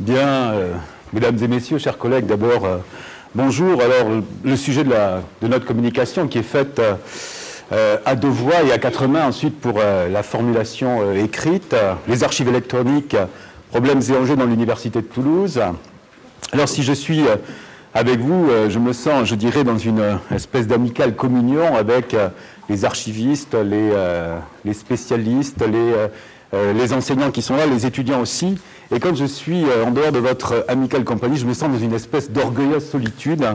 Bien, euh, mesdames et messieurs, chers collègues, d'abord, euh, bonjour. Alors, le sujet de, notre communication qui est faite euh, à deux voix et à quatre mains ensuite pour la formulation écrite, les archives électroniques, problèmes et enjeux dans l'Université de Toulouse. Alors, si je suis avec vous, je me sens, je dirais, dans une espèce d'amicale communion avec les archivistes, les, spécialistes, les enseignants qui sont là, les étudiants aussi. Et quand je suis euh, en dehors de votre amicale compagnie, je me sens dans une espèce d'orgueilleuse solitude,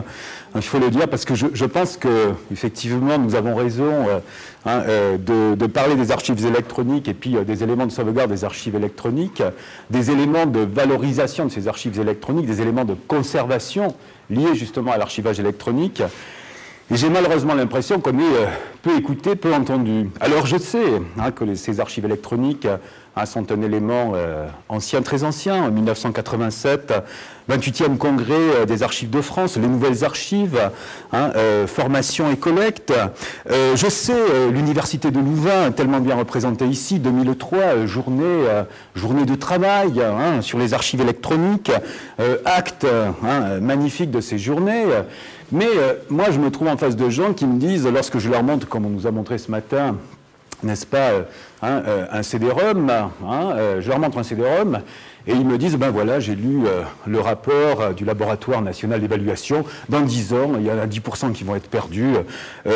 il faut le dire, parce que je, pense que effectivement nous avons raison euh, hein, euh, de, parler des archives électroniques et puis des éléments de sauvegarde des archives électroniques, des éléments de valorisation de ces archives électroniques, des éléments de conservation liés justement à l'archivage électronique. Et j'ai malheureusement l'impression qu'on est peu écouté, peu entendu. Alors je sais hein, que ces archives électroniques sont un élément euh, ancien, très ancien. En 1987, 28e congrès euh, des archives de France, les nouvelles archives, hein, euh, formation et collecte. Je sais l'université de Louvain, tellement bien représentée ici, 2003, euh, journée, journée de travail hein, sur les archives électroniques, acte hein, magnifique de ces journées. Mais moi, je me trouve en face de gens qui me disent, lorsque je leur montre, comme on nous a montré ce matin, n'est-ce pas, hein, euh, un CD-ROM, hein, euh, je leur montre un CD-ROM, et ils me disent, ben voilà, j'ai lu euh, le rapport du laboratoire national d'évaluation, dans 10 ans, il y en a 10% qui vont être perdus.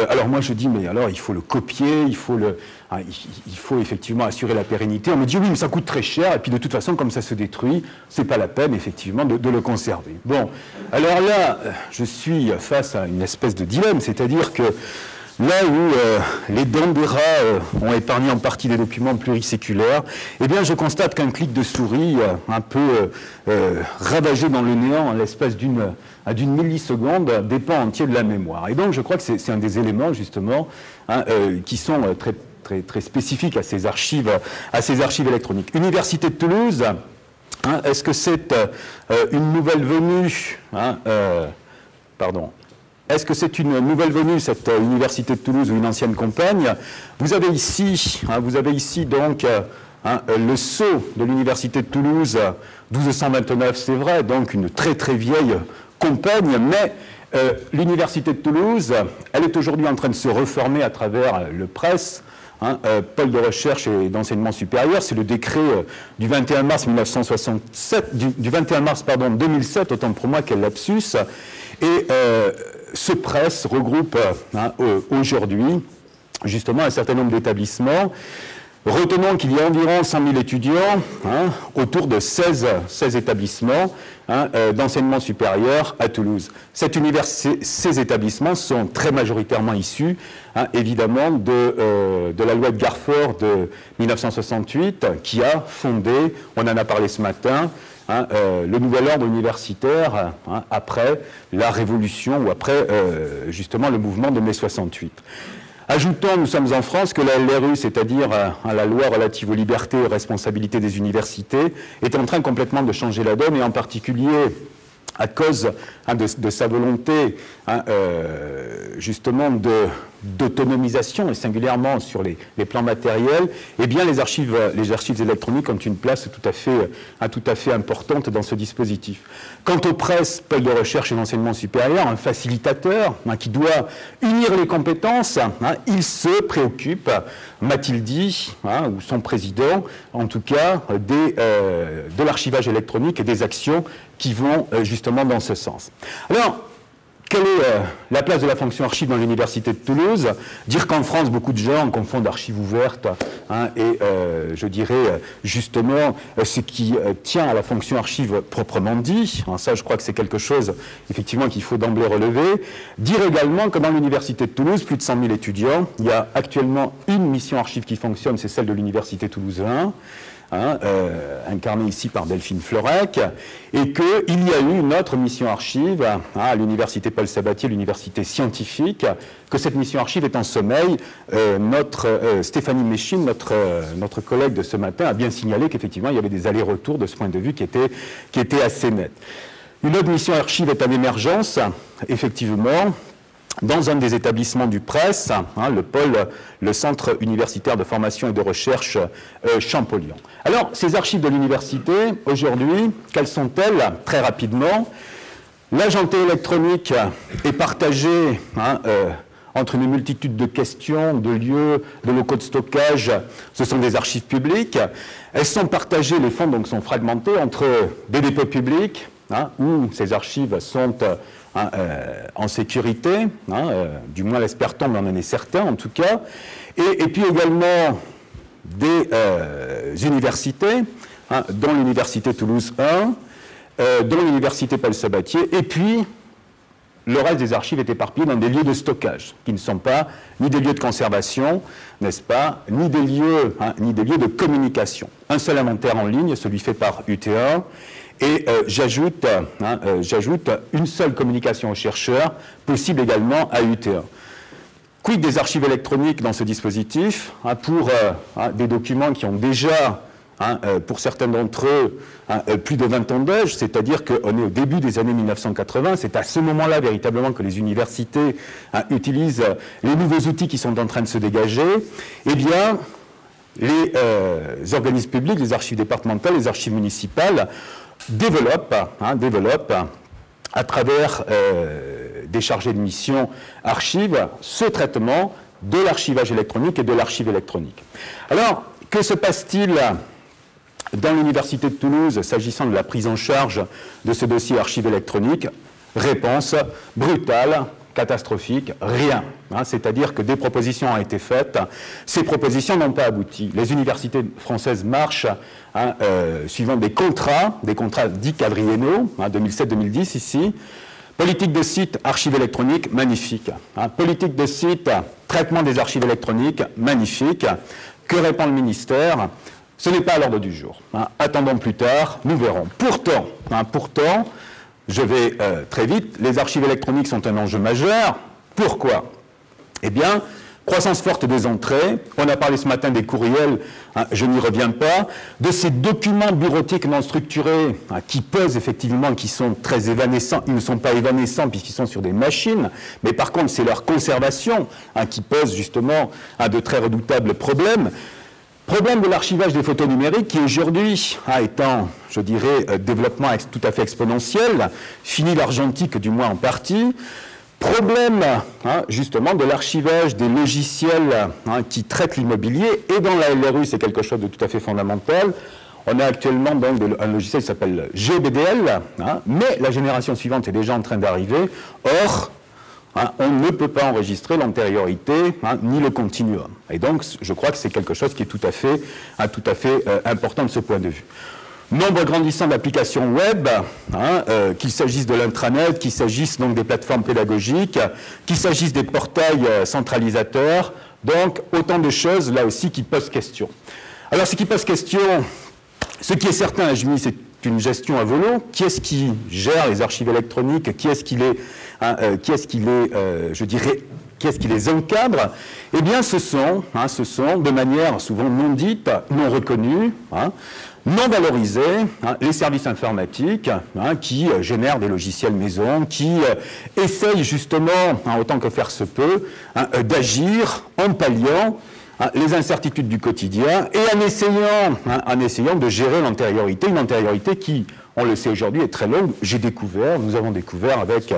Alors moi, je dis, mais alors, il faut le copier, il faut, le, hein, il, faut effectivement assurer la pérennité. On me dit, oui, mais ça coûte très cher, et puis de toute façon, comme ça se détruit, c'est pas la peine, effectivement, de, le conserver. Bon, alors là, je suis face à une espèce de dilemme, c'est-à-dire que Là où euh, les dents des rats euh, ont épargné en partie des documents pluriséculaires, eh bien, je constate qu'un clic de souris, euh, un peu ravagé dans le néant en l'espace d'une d'une milliseconde, dépend entier de la mémoire. Et donc, je crois que c'est un des éléments, justement, hein, qui sont très, très, très spécifiques à ces archives, à ces archives électroniques. Université de Toulouse, hein, est-ce que c'est une nouvelle venue hein, Pardon. Est-ce que c'est une nouvelle venue, cette euh, université de Toulouse ou une ancienne compagne? Vous avez ici, hein, vous avez ici donc euh, hein, le sceau de l'université de Toulouse, euh, 1229, c'est vrai, donc une très très vieille compagne, mais euh, l'université de Toulouse, elle est aujourd'hui en train de se reformer à travers le presse. hein, pôle de recherche et d'enseignement supérieur, c'est le décret du 21 mars 1967, du, du 21 mars pardon 2007, autant pour moi quel lapsus, et ce presse regroupe hein, aujourd'hui justement un certain nombre d'établissements. Retenons qu'il y a environ 100 000 étudiants hein, autour de 16, 16 établissements hein, euh, d'enseignement supérieur à Toulouse. Ces établissements sont très majoritairement issus, évidemment, de, euh, de la loi de Garfort de 1968 qui a fondé, on en a parlé ce matin, hein, euh, le nouvel ordre universitaire hein, après la Révolution ou après euh, justement le mouvement de mai 68. Ajoutons, nous sommes en France, que la LRU, c'est-à-dire euh, la loi relative aux libertés et aux responsabilités des universités, est en train complètement de changer la donne et en particulier à cause hein, de, sa volonté hein, justement de- d'autonomisation et singulièrement sur les, plans matériels, eh bien les archives, les archives électroniques ont une place tout à fait, hein, tout à fait importante dans ce dispositif. Quant aux presses, pôle de recherche et d'enseignement supérieur, un facilitateur hein, qui doit unir les compétences, hein, il se préoccupe, m'a-t-il dit, hein, ou son président, en tout cas, des, euh, de l'archivage électronique et des actions qui vont euh, justement dans ce sens. Alors, quelle est euh, la place de la fonction archive dans l'université de Toulouse? Dire qu'en France, beaucoup de gens confondent archives ouvertes hein, et, euh, je dirais, euh, justement, euh, ce qui tient à la fonction archive proprement dit. Hein, ça, je crois que c'est quelque chose, effectivement, qu'il faut d'emblée relever. Dire également que dans l'université de Toulouse, plus de 100 000 étudiants, il y a actuellement une mission archive qui fonctionne, c'est celle de l'université Toulouse 1 hein, euh, incarné ici par Delphine Fleurec, et qu'il y a eu une autre mission archive hein, à l'université Paul Sabatier, l'université scientifique, que cette mission archive est en sommeil. Euh, notre euh, Stéphanie Méchine, notre, euh, notre collègue de ce matin, a bien signalé qu'effectivement il y avait des allers-retours de ce point de vue qui étaient, qui étaient assez nets. Une autre mission archive est en émergence, effectivement, dans un des établissements du Presse, hein, le pôle, le Centre universitaire de formation et de recherche euh, Champollion. Alors, ces archives de l'université, aujourd'hui, quelles sont-elles Très rapidement, l'agent électronique est partagé hein, euh, entre une multitude de questions, de lieux, de locaux de stockage. Ce sont des archives publiques. Elles sont partagées, les fonds donc sont fragmentés entre des dépôts publics, hein, où ces archives sont Hein, euh, en sécurité, hein, euh, du moins l'espère-t-on, mais on en est certain en tout cas, et, puis également des euh, universités, dont l'Université Toulouse 1, dont l'Université Paul Sabatier, et puis le reste des archives est éparpillé dans des lieux de stockage, qui ne sont pas ni des lieux de conservation, n'est-ce pas, ni des lieux, ni des lieux de communication. Un seul inventaire en ligne, celui fait par UTA, et euh, j'ajoute, hein, euh, une seule communication aux chercheurs, possible également à UT1. Quid des archives électroniques dans ce dispositif hein, pour euh, hein, des documents qui ont déjà, pour certains d'entre eux, plus de 20 ans d'âge, c'est-à-dire qu'on est au début des années 1980, c'est à ce moment-là véritablement que les universités utilisent les nouveaux outils qui sont en train de se dégager, eh bien, les organismes publics, les archives départementales, les archives municipales développe, hein, développe à travers euh, des chargés de mission archives ce traitement de l'archivage électronique et de l'archive électronique. Alors, que se passe-t-il dans l'Université de Toulouse s'agissant de la prise en charge de ce dossier archive électronique? Réponse brutale, catastrophique, rien. Hein, c'est-à-dire que des propositions ont été faites, ces propositions n'ont pas abouti. Les universités françaises marchent hein, euh, suivant des contrats, des contrats dits quadriennaux, 2007-2010 hein, ici. Politique de site, archives électroniques, magnifique. politique de site, traitement des archives électroniques, magnifique. Que répond le ministère? Ce n'est pas à l'ordre du jour. Attendons plus tard, nous verrons. Pourtant, pourtant, je vais euh, très vite. Les archives électroniques sont un enjeu majeur. Pourquoi? Eh bien, croissance forte des entrées. On a parlé ce matin des courriels, hein, je n'y reviens pas. De ces documents bureautiques non structurés hein, qui pesent effectivement, qui sont très évanescents. Ils ne sont pas évanescents puisqu'ils sont sur des machines, mais par contre, c'est leur conservation hein, qui pose justement à de très redoutables problèmes. Problème de l'archivage des photos numériques qui aujourd'hui, étant, je dirais, euh, développement tout à fait exponentiel, fini l'argentique du moins en partie. Problème hein, justement de l'archivage des logiciels hein, qui traitent l'immobilier et dans la LRU c'est quelque chose de tout à fait fondamental. On a actuellement un logiciel qui s'appelle GBDL, hein, mais la génération suivante est déjà en train d'arriver. Or, Hein, on ne peut pas enregistrer l'antériorité hein, ni le continuum. Et donc, je crois que c'est quelque chose qui est tout à fait, hein, euh, important de ce point de vue. Nombre grandissant d'applications web, euh, qu'il s'agisse de l'intranet, qu'il s'agisse donc des plateformes pédagogiques, qu'il s'agisse des portails euh, centralisateurs, donc autant de choses là aussi qui posent question. Alors ce qui pose question, ce qui est certain, je c'est une gestion à volo. Qui est-ce qui gère les archives électroniques? Qui est-ce qui les, hein, euh, qui est-ce qui les euh, je dirais, qui est-ce qui les encadre? Eh bien, ce sont, hein, ce sont, de manière souvent non dite, non reconnue, hein, non valorisée, les services informatiques qui euh, génèrent des logiciels maison, qui essayent justement, autant que faire se peut, d'agir en palliant Hein, les incertitudes du quotidien et en essayant, hein, en essayant de gérer l'antériorité, une antériorité qui, on le sait aujourd'hui, est très longue. J'ai découvert, nous avons découvert avec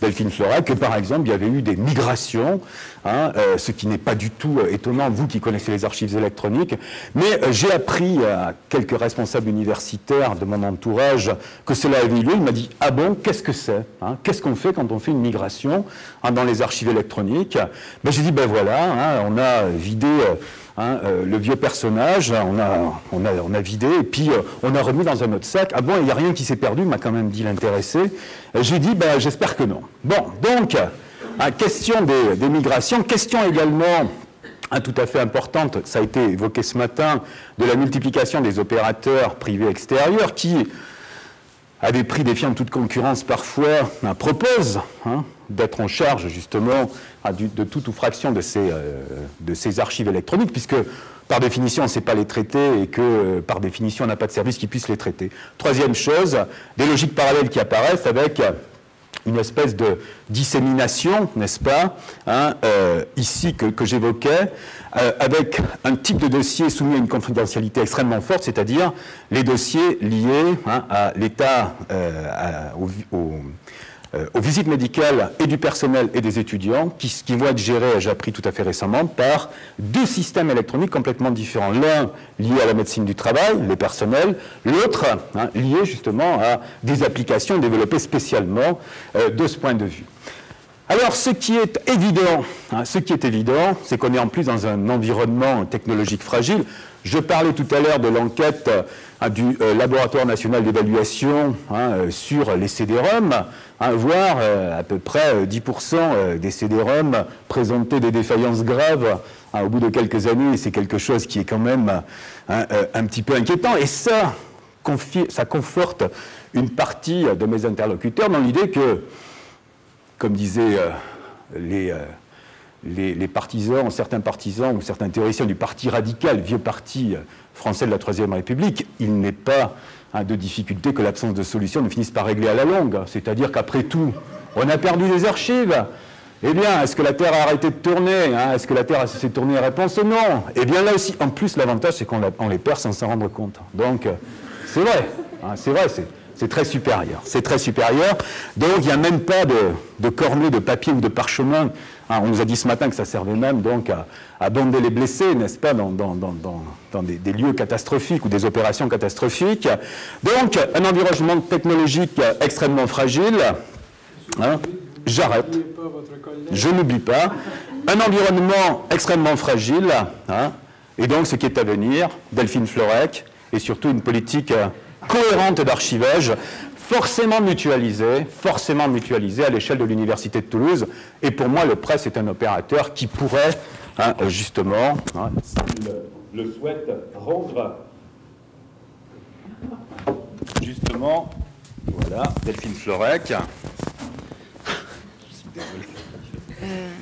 Delphine Fleuret que par exemple il y avait eu des migrations, hein, euh, ce qui n'est pas du tout euh, étonnant, vous qui connaissez les archives électroniques, mais euh, j'ai appris à quelques responsables universitaires de mon entourage que cela avait eu lieu. Il m'a dit Ah bon, qu'est-ce que c'est Qu'est-ce qu'on fait quand on fait une migration dans les archives électroniques? Ben, J'ai dit Ben voilà, on a vidé Hein, euh, le vieux personnage, on a, on a, on a vidé, et puis euh, on a remis dans un autre sac. Ah bon, il n'y a rien qui s'est perdu, m'a quand même dit l'intéressé. J'ai dit, ben, j'espère que non. Bon, donc, hein, question des, des, migrations, question également hein, tout à fait importante, ça a été évoqué ce matin, de la multiplication des opérateurs privés extérieurs qui, à des prix défiant toute concurrence parfois, proposent d'être en charge justement de toute ou fraction de ces, euh, de ces archives électroniques, puisque par définition, on ne sait pas les traiter et que euh, par définition, on n'a pas de service qui puisse les traiter. Troisième chose, des logiques parallèles qui apparaissent avec une espèce de dissémination, n'est-ce pas, hein, euh, ici que, j'évoquais, euh, avec un type de dossier soumis à une confidentialité extrêmement forte, c'est-à-dire les dossiers liés hein, à l'État, au, euh, aux visites médicales et du personnel et des étudiants qui, vont être gérés, j'ai appris tout à fait récemment, par deux systèmes électroniques complètement différents. L'un lié à la médecine du travail, les personnels, l'autre hein, lié justement à des applications développées spécialement euh, de ce point de vue. Alors, ce qui est évident, hein, ce qui est évident, c'est qu'on est en plus dans un environnement technologique fragile. Je parlais tout à l'heure de l'enquête euh, du euh, Laboratoire national d'évaluation hein, euh, sur les CD-ROM, hein, voire à peu près 10% des CD-ROM des défaillances graves au bout de quelques années. C'est quelque chose qui est quand même un petit peu inquiétant. Et ça, ça conforte une partie de mes interlocuteurs dans l'idée que, comme disaient les, partisans, certains partisans ou certains théoriciens du parti radical, vieux parti français de la Troisième République, il n'est pas hein, de difficulté que l'absence de solution ne finisse par régler à la longue. C'est-à-dire qu'après tout, on a perdu les archives. Eh bien, est-ce que la Terre a arrêté de tourner hein? Est-ce que la Terre a cessé de tourner? Réponse non. Eh bien, là aussi, en plus, l'avantage, c'est qu'on les perd sans s'en rendre compte. Donc, c'est vrai. Hein, c'est vrai, c'est très supérieur. C'est très supérieur. Donc, il n'y a même pas de, de cornet de papier ou de parchemin Hein, on nous a dit ce matin que ça servait même donc à, à bander les blessés, n'est-ce pas, dans, des, lieux catastrophiques ou des opérations catastrophiques. Donc, un environnement technologique extrêmement fragile. Hein, j'arrête. Je n'oublie pas. Un environnement extrêmement fragile. Hein, et donc, ce qui est à venir, Delphine Florec, et surtout une politique cohérente d'archivage forcément mutualisé, forcément mutualisé à l'échelle de l'Université de Toulouse. Et pour moi, le presse est un opérateur qui pourrait, hein, justement, hein, s'il le souhaite, rendre justement, voilà, Delphine Florec.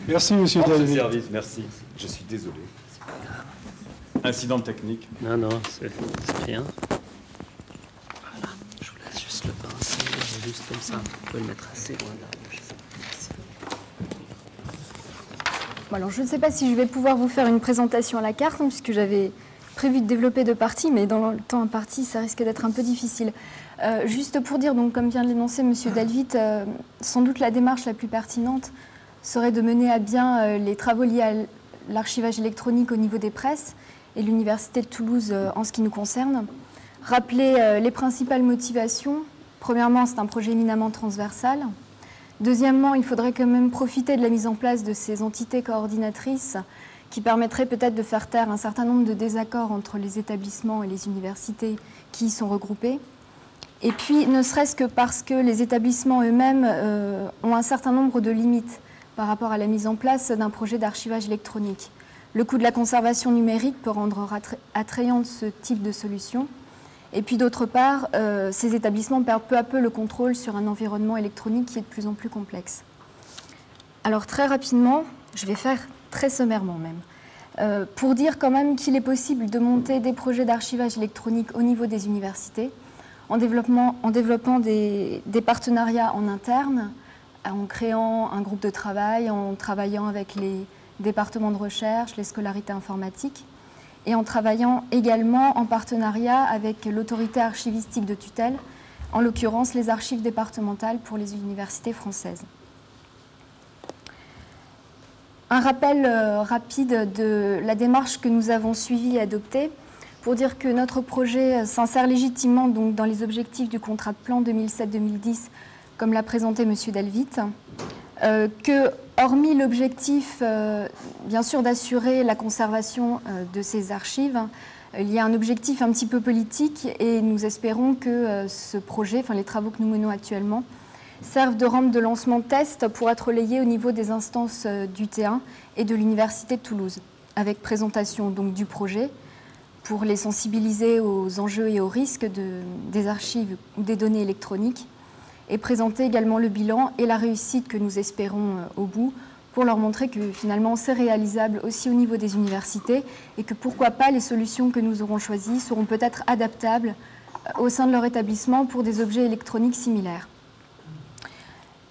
Merci, monsieur Delphine. service, merci. Je suis désolé. Incident technique. Non, non, c'est rien. Juste comme ça. On le mettre assez loin alors, je ne sais pas si je vais pouvoir vous faire une présentation à la carte, hein, puisque j'avais prévu de développer deux parties, mais dans le temps imparti, ça risque d'être un peu difficile. Euh, juste pour dire, donc, comme vient de l'énoncer M. Dalvit, euh, sans doute la démarche la plus pertinente serait de mener à bien euh, les travaux liés à l'archivage électronique au niveau des presses et l'Université de Toulouse en ce qui nous concerne. Rappeler les principales motivations Premièrement, c'est un projet éminemment transversal. Deuxièmement, il faudrait quand même profiter de la mise en place de ces entités coordinatrices qui permettraient peut-être de faire taire un certain nombre de désaccords entre les établissements et les universités qui y sont regroupés. Et puis, ne serait-ce que parce que les établissements eux-mêmes euh, ont un certain nombre de limites par rapport à la mise en place d'un projet d'archivage électronique. Le coût de la conservation numérique peut rendre attrayant ce type de solution. Et puis d'autre part, euh, ces établissements perdent peu à peu le contrôle sur un environnement électronique qui est de plus en plus complexe. Alors très rapidement, je vais faire très sommairement même, euh, pour dire quand même qu'il est possible de monter des projets d'archivage électronique au niveau des universités en, en développant des, des, partenariats en interne, en créant un groupe de travail, en travaillant avec les départements de recherche, les scolarités informatiques et en travaillant également en partenariat avec l'autorité archivistique de tutelle, en l'occurrence les archives départementales pour les universités françaises. Un rappel euh, rapide de la démarche que nous avons suivie et adoptée pour dire que notre projet s'insère légitimement donc dans les objectifs du contrat de plan 2007-2010, comme l'a présenté M. Delvit, euh, que hormis l'objectif, euh, bien sûr, d'assurer la conservation euh, de ces archives, il y a un objectif un petit peu politique et nous espérons que ce projet, enfin les travaux que nous menons actuellement, servent de rampe de lancement test pour être relayés au niveau des instances du T1 et de l'Université de Toulouse, avec présentation donc du projet pour les sensibiliser aux enjeux et aux risques des archives ou des données électroniques et présenter également le bilan et la réussite que nous espérons euh, au bout pour leur montrer que finalement c'est réalisable aussi au niveau des universités et que pourquoi pas les solutions que nous aurons choisies seront peut-être adaptables euh, au sein de leur établissement pour des objets électroniques similaires.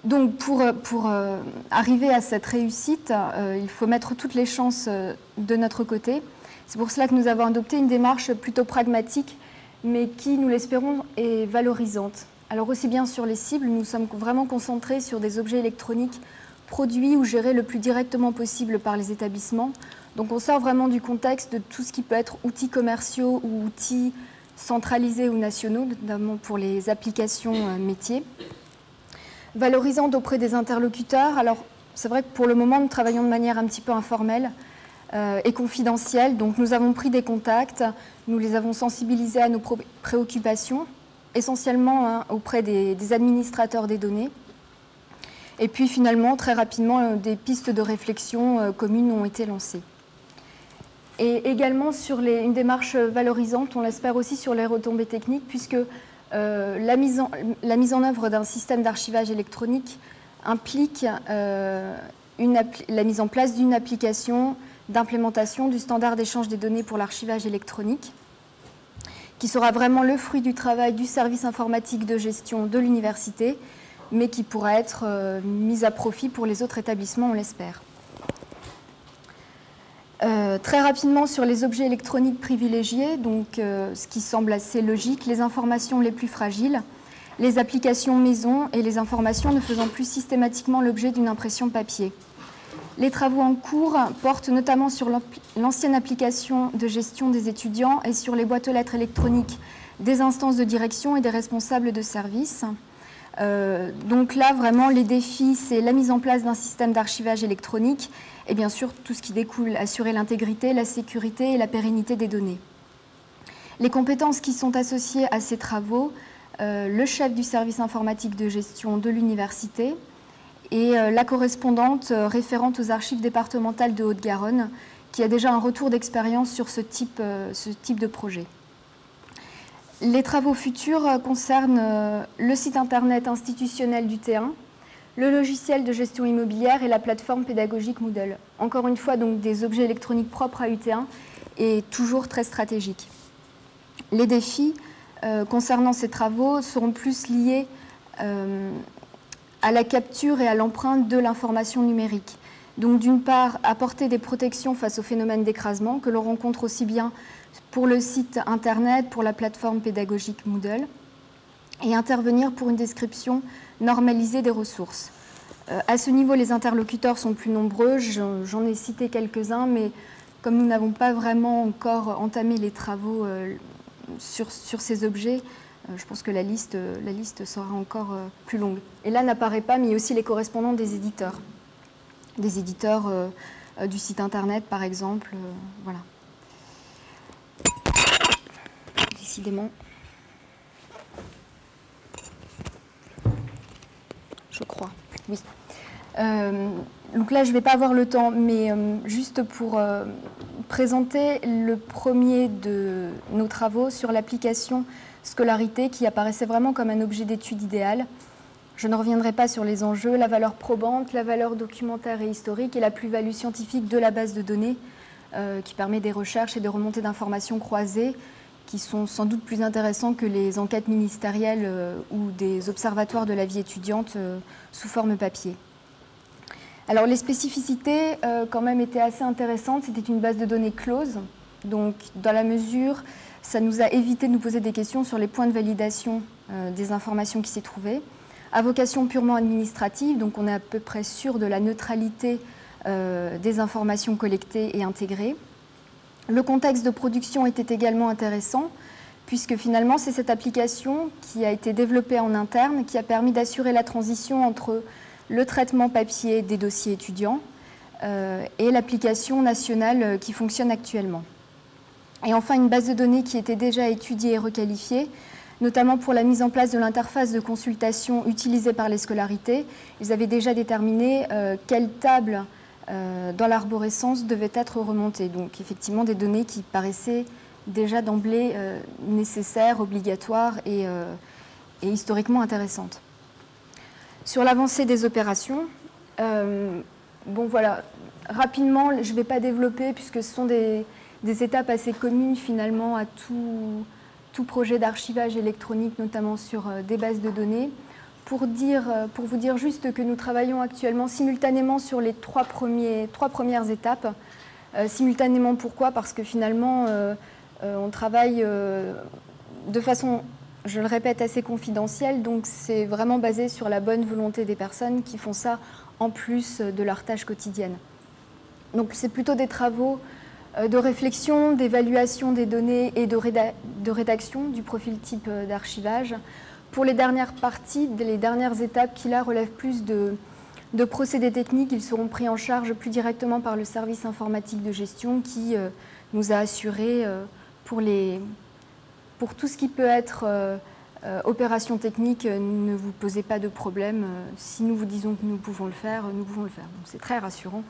Donc pour, pour arriver à cette réussite, il faut mettre toutes les chances de notre côté. C'est pour cela que nous avons adopté une démarche plutôt pragmatique, mais qui, nous l'espérons, est valorisante. Alors aussi bien sur les cibles, nous sommes vraiment concentrés sur des objets électroniques produits ou gérés le plus directement possible par les établissements. Donc on sort vraiment du contexte de tout ce qui peut être outils commerciaux ou outils centralisés ou nationaux, notamment pour les applications euh, métiers. Valorisante auprès des interlocuteurs. Alors c'est vrai que pour le moment, nous travaillons de manière un petit peu informelle euh, et confidentielle. Donc nous avons pris des contacts, nous les avons sensibilisés à nos préoccupations essentiellement hein, auprès des, administrateurs des données. Et puis finalement, très rapidement, euh, des pistes de réflexion euh, communes ont été lancées. Et également sur une démarche valorisante, on l'espère aussi sur les retombées techniques, puisque euh, la, mise en, la, mise en, œuvre d'un système d'archivage électronique implique la mise en place d'une application d'implémentation du standard d'échange des données pour l'archivage électronique qui sera vraiment le fruit du travail du service informatique de gestion de l'université, mais qui pourra être euh, mis à profit pour les autres établissements, on l'espère. Euh, très rapidement sur les objets électroniques privilégiés, donc euh, ce qui semble assez logique, les informations les plus fragiles, les applications maison et les informations ne faisant plus systématiquement l'objet d'une impression papier. Les travaux en cours portent notamment sur l'ancienne application de gestion des étudiants et sur les boîtes aux lettres électroniques des instances de direction et des responsables de service. Euh, donc là, vraiment, les défis, c'est la mise en place d'un système d'archivage électronique et bien sûr tout ce qui découle, assurer l'intégrité, la sécurité et la pérennité des données. Les compétences qui sont associées à ces travaux, euh, le chef du service informatique de gestion de l'université, et euh, la correspondante euh, référente aux archives départementales de Haute-Garonne, qui a déjà un retour d'expérience sur ce type, euh, de projet. Les travaux futurs concernent le site internet institutionnel du T1, le logiciel de gestion immobilière et la plateforme pédagogique Moodle. Encore une fois, donc des objets électroniques propres à UT1 et toujours très stratégiques. Les défis concernant ces travaux seront plus liés à la capture et à l'empreinte de l'information numérique. Donc d'une part, apporter des protections face au phénomène d'écrasement que l'on rencontre aussi bien pour le site Internet, pour la plateforme pédagogique Moodle, et intervenir pour une description normalisée des ressources. Euh, à ce niveau, les interlocuteurs sont plus nombreux, j'en ai cité quelques-uns, mais comme nous n'avons pas vraiment encore entamé les travaux euh, sur, ces objets, je pense que la liste, euh, la liste sera encore euh, plus longue. Et là n'apparaît pas, mais aussi les correspondants des éditeurs. Des éditeurs du site internet, par exemple. voilà. Décidément. Je crois, oui. donc là, je ne vais pas avoir le temps, mais juste pour présenter le premier de nos travaux sur l'application scolarité qui apparaissait vraiment comme un objet d'étude idéal. Je ne reviendrai pas sur les enjeux, la valeur probante, la valeur documentaire et historique et la plus-value scientifique de la base de données euh, qui permet des recherches et des remontées d'informations croisées qui sont sans doute plus intéressants que les enquêtes ministérielles euh, ou des observatoires de la vie étudiante euh, sous forme papier. Alors les spécificités quand même étaient assez intéressantes. C'était une base de données close, donc dans la mesure ça nous a évité de nous poser des questions sur les points de validation euh, des informations qui s'y trouvaient. À vocation purement administrative, donc on est à peu près sûr de la neutralité euh, des informations collectées et intégrées. Le contexte de production était également intéressant, puisque finalement c'est cette application qui a été développée en interne qui a permis d'assurer la transition entre le traitement papier des dossiers étudiants euh, et l'application nationale qui fonctionne actuellement. Et enfin, une base de données qui était déjà étudiée et requalifiée, notamment pour la mise en place de l'interface de consultation utilisée par les scolarités. Ils avaient déjà déterminé euh, quelle table euh, dans l'arborescence devait être remontée. Donc effectivement, des données qui paraissaient déjà d'emblée euh, nécessaires, obligatoires et, et, historiquement intéressantes. Sur l'avancée des opérations, bon voilà, rapidement, je ne vais pas développer puisque ce sont des, des étapes assez communes finalement à tout, tout projet d'archivage électronique, notamment sur euh, des bases de données. pour, dire, pour vous dire juste que nous travaillons actuellement simultanément sur les trois, premiers, trois premières étapes. simultanément pourquoi? Parce que finalement, on travaille de façon je le répète, assez confidentielle. Donc c'est vraiment basé sur la bonne volonté des personnes qui font ça en plus de leur tâche quotidienne. Donc c'est plutôt des travaux euh, de réflexion, d'évaluation des données et de, rédaction du profil type euh, d'archivage. Pour les dernières parties, les dernières étapes qui là relèvent plus de, procédés techniques, ils seront pris en charge plus directement par le service informatique de gestion qui euh, nous a assuré pour, les, pour tout ce qui peut être opération technique, ne vous posez pas de problème. si nous vous disons que nous pouvons le faire, nous pouvons le faire. C'est très rassurant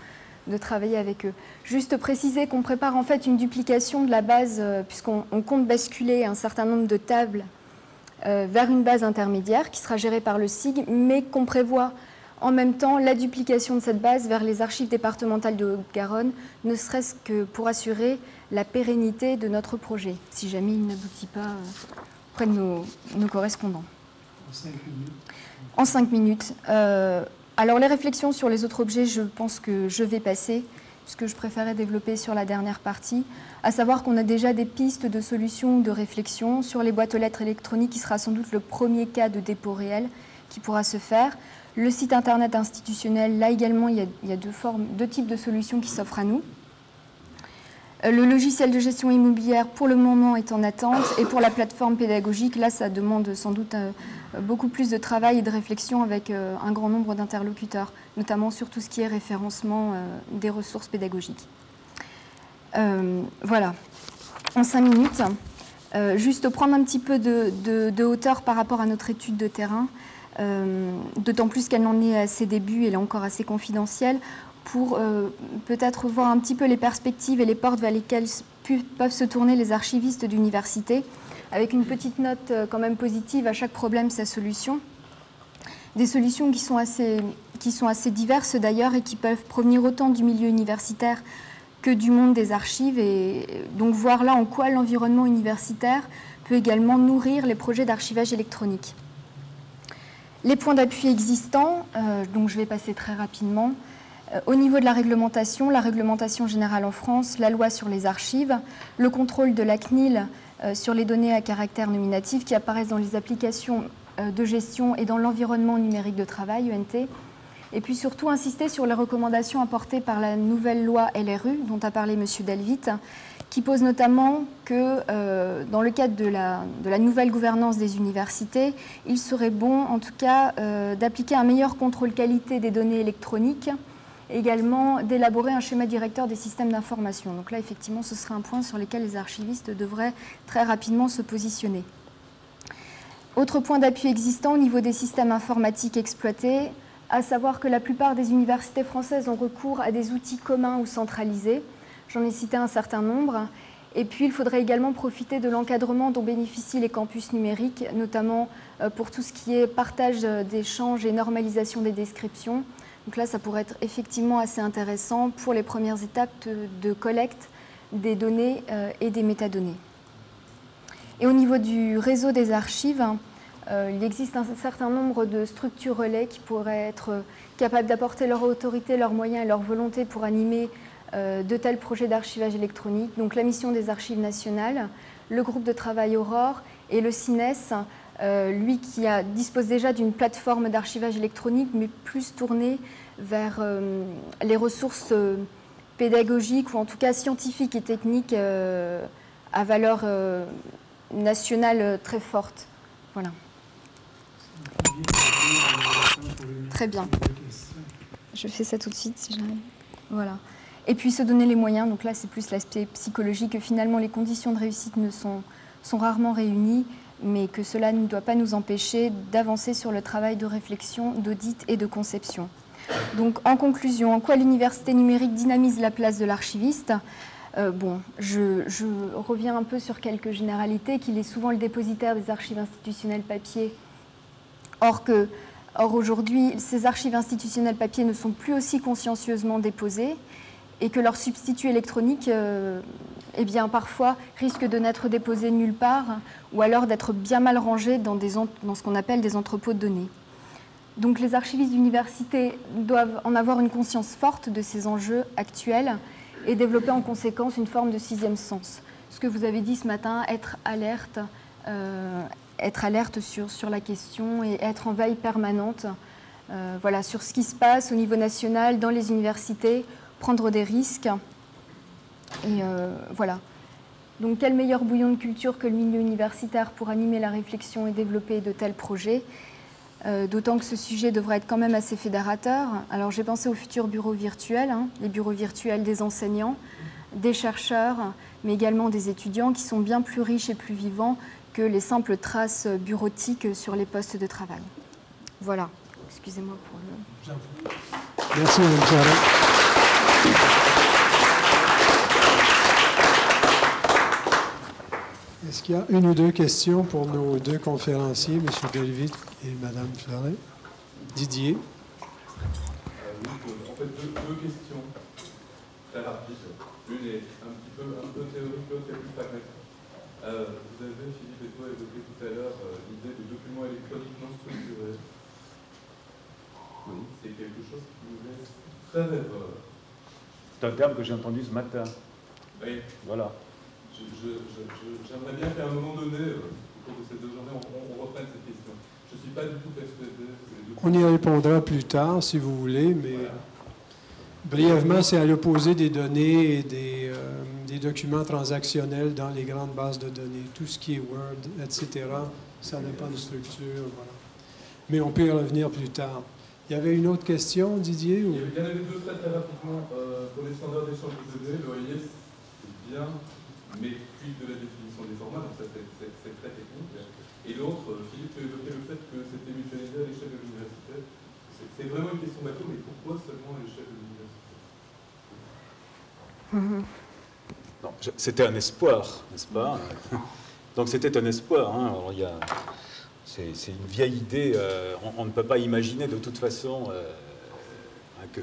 de travailler avec eux. Juste préciser qu'on prépare en fait une duplication de la base, euh, puisqu'on compte basculer un certain nombre de tables euh, vers une base intermédiaire qui sera gérée par le SIG, mais qu'on prévoit en même temps la duplication de cette base vers les archives départementales de Haute-Garonne, ne serait-ce que pour assurer la pérennité de notre projet, si jamais il n'aboutit pas euh, auprès de nos, correspondants. En cinq minutes. En cinq minutes. Alors les réflexions sur les autres objets, je pense que je vais passer, puisque je préférais développer sur la dernière partie, à savoir qu'on a déjà des pistes de solutions de réflexion sur les boîtes aux lettres électroniques, qui sera sans doute le premier cas de dépôt réel qui pourra se faire. Le site internet institutionnel, là également, il y a, deux, types de solutions qui s'offrent à nous. Euh, le logiciel de gestion immobilière, pour le moment, est en attente. Et pour la plateforme pédagogique, là, ça demande sans doute euh, beaucoup plus de travail et de réflexion avec euh, un grand nombre d'interlocuteurs, notamment sur tout ce qui est référencement des ressources pédagogiques. voilà, en cinq minutes. juste prendre un petit peu de, hauteur par rapport à notre étude de terrain, d'autant plus qu'elle en est à ses débuts, elle est encore assez confidentielle pour euh, peut-être voir un petit peu les perspectives et les portes vers lesquelles peuvent se tourner les archivistes d'université, avec une petite note euh, quand même positive à chaque problème, sa solution. Des solutions qui sont assez, qui sont assez diverses d'ailleurs et qui peuvent provenir autant du milieu universitaire que du monde des archives, et donc voir là en quoi l'environnement universitaire peut également nourrir les projets d'archivage électronique. Les points d'appui existants, euh, donc je vais passer très rapidement. Euh, au niveau de la réglementation, la réglementation générale en France, la loi sur les archives, le contrôle de la CNIL euh, sur les données à caractère nominatif qui apparaissent dans les applications de gestion et dans l'environnement numérique de travail, ENT, et puis surtout insister sur les recommandations apportées par la nouvelle loi LRU dont a parlé M. Delvit, qui pose notamment que dans le cadre de la, nouvelle gouvernance des universités, il serait bon en tout cas d'appliquer un meilleur contrôle qualité des données électroniques également d'élaborer un schéma directeur des systèmes d'information. Donc là, effectivement, ce serait un point sur lequel les archivistes devraient très rapidement se positionner. Autre point d'appui existant au niveau des systèmes informatiques exploités, à savoir que la plupart des universités françaises ont recours à des outils communs ou centralisés. J'en ai cité un certain nombre. Et puis, il faudrait également profiter de l'encadrement dont bénéficient les campus numériques, notamment euh, pour tout ce qui est partage d'échanges et normalisation des descriptions, donc là, ça pourrait être effectivement assez intéressant pour les premières étapes de, collecte des données euh, et des métadonnées. Et au niveau du réseau des archives, euh, il existe un certain nombre de structures relais qui pourraient être capables d'apporter leur autorité, leurs moyens et leur volonté pour animer euh, de tels projets d'archivage électronique. Donc la mission des archives nationales, le groupe de travail Aurore et le CINES euh, lui qui a, dispose déjà d'une plateforme d'archivage électronique, mais plus tournée vers euh, les ressources euh, pédagogiques ou en tout cas scientifiques et techniques à valeur nationale très forte. Voilà. Très bien. Je fais ça tout de suite si j'arrive. Voilà. Et puis se donner les moyens, donc là c'est plus l'aspect psychologique, que finalement les conditions de réussite ne sont, rarement réunies mais que cela ne doit pas nous empêcher d'avancer sur le travail de réflexion, d'audit et de conception. Donc, en conclusion, en quoi l'université numérique dynamise la place de l'archiviste? Euh, Bon, je, reviens un peu sur quelques généralités, qu'il est souvent le dépositaire des archives institutionnelles papier, or que Or, aujourd'hui, ces archives institutionnelles papier ne sont plus aussi consciencieusement déposées et que leur substitut électronique euh, eh bien, parfois risque de n'être déposé nulle part ou alors d'être bien mal rangé dans, ce qu'on appelle des entrepôts de données. Donc les archivistes d'université doivent en avoir une conscience forte de ces enjeux actuels et développer en conséquence une forme de sixième sens. Ce que vous avez dit ce matin, être alerte, euh, être alerte sur, sur la question et être en veille permanente euh, voilà, sur ce qui se passe au niveau national dans les universités, prendre des risques. Et euh, voilà. Donc quel meilleur bouillon de culture que le milieu universitaire pour animer la réflexion et développer de tels projets? Euh, D'autant que ce sujet devrait être quand même assez fédérateur. Alors j'ai pensé aux futurs bureaux virtuels, hein, les bureaux virtuels des enseignants, des chercheurs, mais également des étudiants qui sont bien plus riches et plus vivants que les simples traces bureautiques sur les postes de travail. Voilà. Excusez-moi pour le. Merci, Mme Est-ce qu'il y a une ou deux questions pour nos deux conférenciers, M. Delvit et Mme Fleuret? Didier? Euh, oui, en fait, deux, deux, questions très rapides. Une est un petit peu, un peu théorique, l'autre est plus pragmatique. Euh, vous avez, Philippe et toi, évoqué tout à l'heure euh, l'idée de documents électroniques non structurés. Oui. C'est quelque chose qui nous laisse très rêveur. C'est un terme que j'ai entendu ce matin. Oui. Voilà j'aimerais bien qu'à un moment donné, euh, au cours de ces deux journées, on, reprenne cette question. Je ne suis pas du tout persuadé. On y répondra plus tard, si vous voulez, mais brièvement, c'est à l'opposé des données et des, euh, des, documents transactionnels dans les grandes bases de données. Tout ce qui est Word, etc., ça n'a pas de structure. Voilà. Mais on peut y revenir plus tard. Il y avait une autre question, Didier ou... Il y en avait deux très, très rapidement. Euh, pour les standards d'échange de données, l'OIS, c'est bien mais puis de la définition des formats, donc ça c'est très technique. Et l'autre, euh, Philippe évoquait le fait que c'était mutualisé à l'échelle de l'université. C'est vraiment une question bateau, mais pourquoi seulement à l'échelle de l'université? C'était un espoir, n'est-ce pas? Donc c'était un espoir. Hein. Alors, il y a, c'est, une vieille idée. Euh, on, ne peut pas imaginer de toute façon euh, hein, que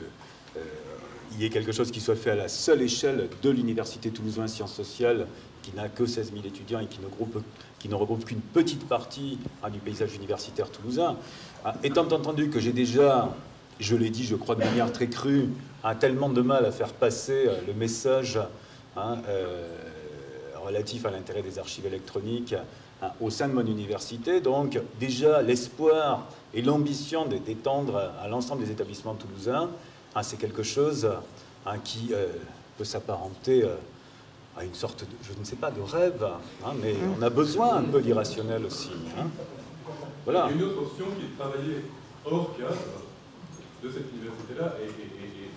il y ait quelque chose qui soit fait à la seule échelle de l'Université Toulousain Sciences Sociales, qui n'a que 16 000 étudiants et qui ne, regroupe qu'une petite partie hein, du paysage universitaire toulousain. Ah, étant entendu que j'ai déjà, je l'ai dit, je crois de manière très crue, a tellement de mal à faire passer euh, le message hein, euh, relatif à l'intérêt des archives électroniques hein, au sein de mon université. Donc déjà l'espoir et l'ambition d'étendre à l'ensemble des établissements toulousains ah, c'est quelque chose hein, qui euh, peut s'apparenter euh, à une sorte de, je ne sais pas, de rêve, hein, mais on a besoin un peu d'irrationnel aussi. Hein. Voilà. Il y a une autre option qui est de travailler hors cadre de cette université-là et,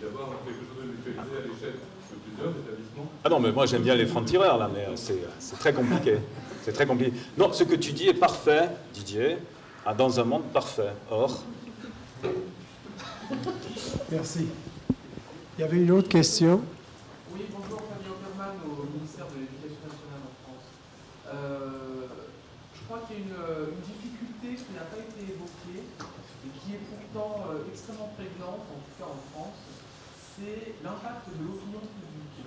d'avoir quelque chose de mutualisé à l'échelle de plusieurs établissements. Ah non, mais moi j'aime bien les francs-tireurs là, mais c'est très compliqué. C'est très compliqué. Non, ce que tu dis est parfait, Didier, dans un monde parfait. Or, Merci. Il y avait une autre question. Oui, bonjour, Fabien Opperman au ministère de l'Éducation nationale en France. Euh, je crois qu'il y a une, une, difficulté qui n'a pas été évoquée et qui est pourtant euh, extrêmement prégnante, en tout cas en France, c'est l'impact de l'opinion publique.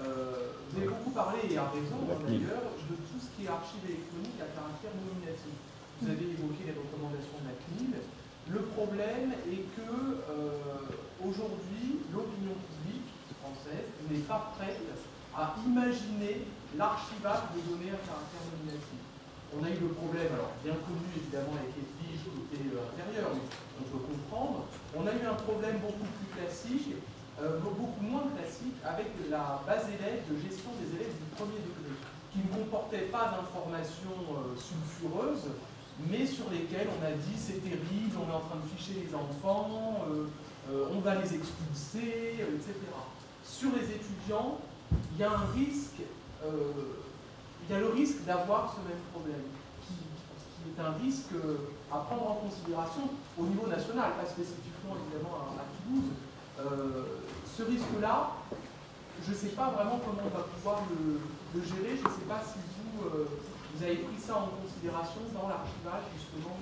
Euh, vous avez beaucoup parlé, et à raison d'ailleurs, de tout ce qui est archive électronique à caractère nominatif. Vous avez évoqué les recommandations de la CNIL, le problème est que euh, aujourd'hui, l'opinion publique française n'est pas prête à imaginer l'archivage de données à caractère nominatif. On a eu le problème, alors bien connu évidemment avec les fiches côté euh, intérieur, mais on peut comprendre. On a eu un problème beaucoup plus classique, euh, beaucoup moins classique, avec la base élève de gestion des élèves du premier degré, qui ne comportait pas d'informations sulfureuses, mais sur lesquels on a dit c'est terrible, on est en train de ficher les enfants, euh, euh, on va les expulser, euh, etc. Sur les étudiants, il y a un risque, il y a le risque d'avoir ce même problème, qui, est un risque à prendre en considération au niveau national, pas spécifiquement évidemment à, Toulouse. ce risque-là, je ne sais pas vraiment comment on va pouvoir le, gérer, je ne sais pas si vous vous avez pris ça en considération dans l'archivage justement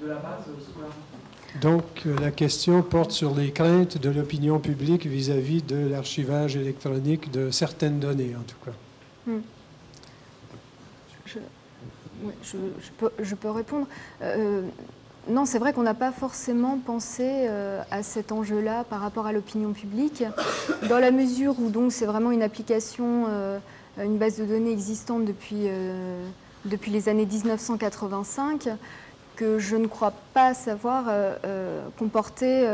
de, la base scolarité. Donc, euh, la question porte sur les craintes de l'opinion publique vis-à-vis de l'archivage électronique de certaines données, en tout cas. Hmm. Je, peux, répondre. Euh, non, c'est vrai qu'on n'a pas forcément pensé euh, à cet enjeu-là par rapport à l'opinion publique, dans la mesure où donc c'est vraiment une application, euh, une base de données existante depuis, depuis les années 1985, que je ne crois pas savoir comporter,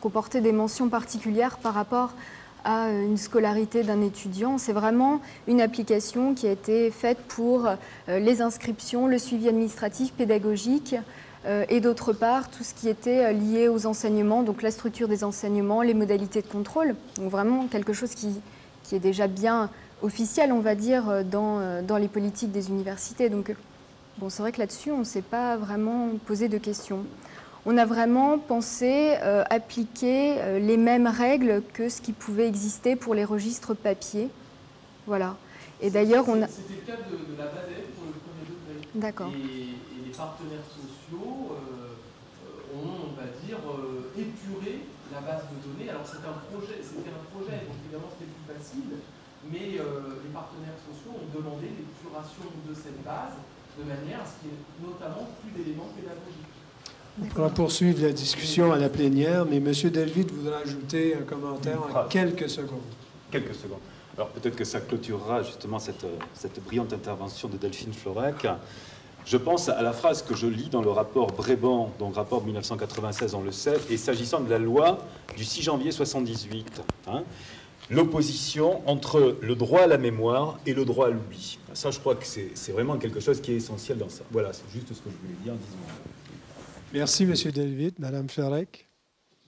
comporter des mentions particulières par rapport à une scolarité d'un étudiant. C'est vraiment une application qui a été faite pour euh, les inscriptions, le suivi administratif, pédagogique, euh, et d'autre part tout ce qui était euh, lié aux enseignements, donc la structure des enseignements, les modalités de contrôle. Donc vraiment quelque chose qui, qui est déjà bien officiel, on va dire, euh, dans, euh, dans les politiques des universités. Donc euh, bon, c'est vrai que là-dessus, on ne s'est pas vraiment posé de questions. On a vraiment pensé euh, appliquer euh, les mêmes règles que ce qui pouvait exister pour les registres papier. Voilà. Et d'ailleurs, on a... C'était le cas de, de la BADEF pour le premier degré. D'accord. Et, et les partenaires sociaux euh, ont, on va dire, épuré la base de données. Alors c'était un projet, c'était un projet, donc évidemment c'était plus facile, mais les partenaires sociaux ont demandé l'épuration de cette base de manière à ce qu'il y ait notamment plus d'éléments pédagogiques. On pourra poursuivre la discussion à la plénière, mais M. Delvit voudra ajouter un commentaire en quelques secondes. Quelques secondes. Alors peut-être que ça clôturera justement cette, cette brillante intervention de Delphine Florec. Je pense à la phrase que je lis dans le rapport Bréban, donc rapport de 1996, on le sait, et s'agissant de la loi du 6 janvier 78. hein, L'opposition entre le droit à la mémoire et le droit à l'oubli. Ça, je crois que c'est c'est vraiment quelque chose qui est essentiel dans ça. Voilà, c'est juste ce que je voulais dire en disant. Merci, M. Delvit. Mme Florec.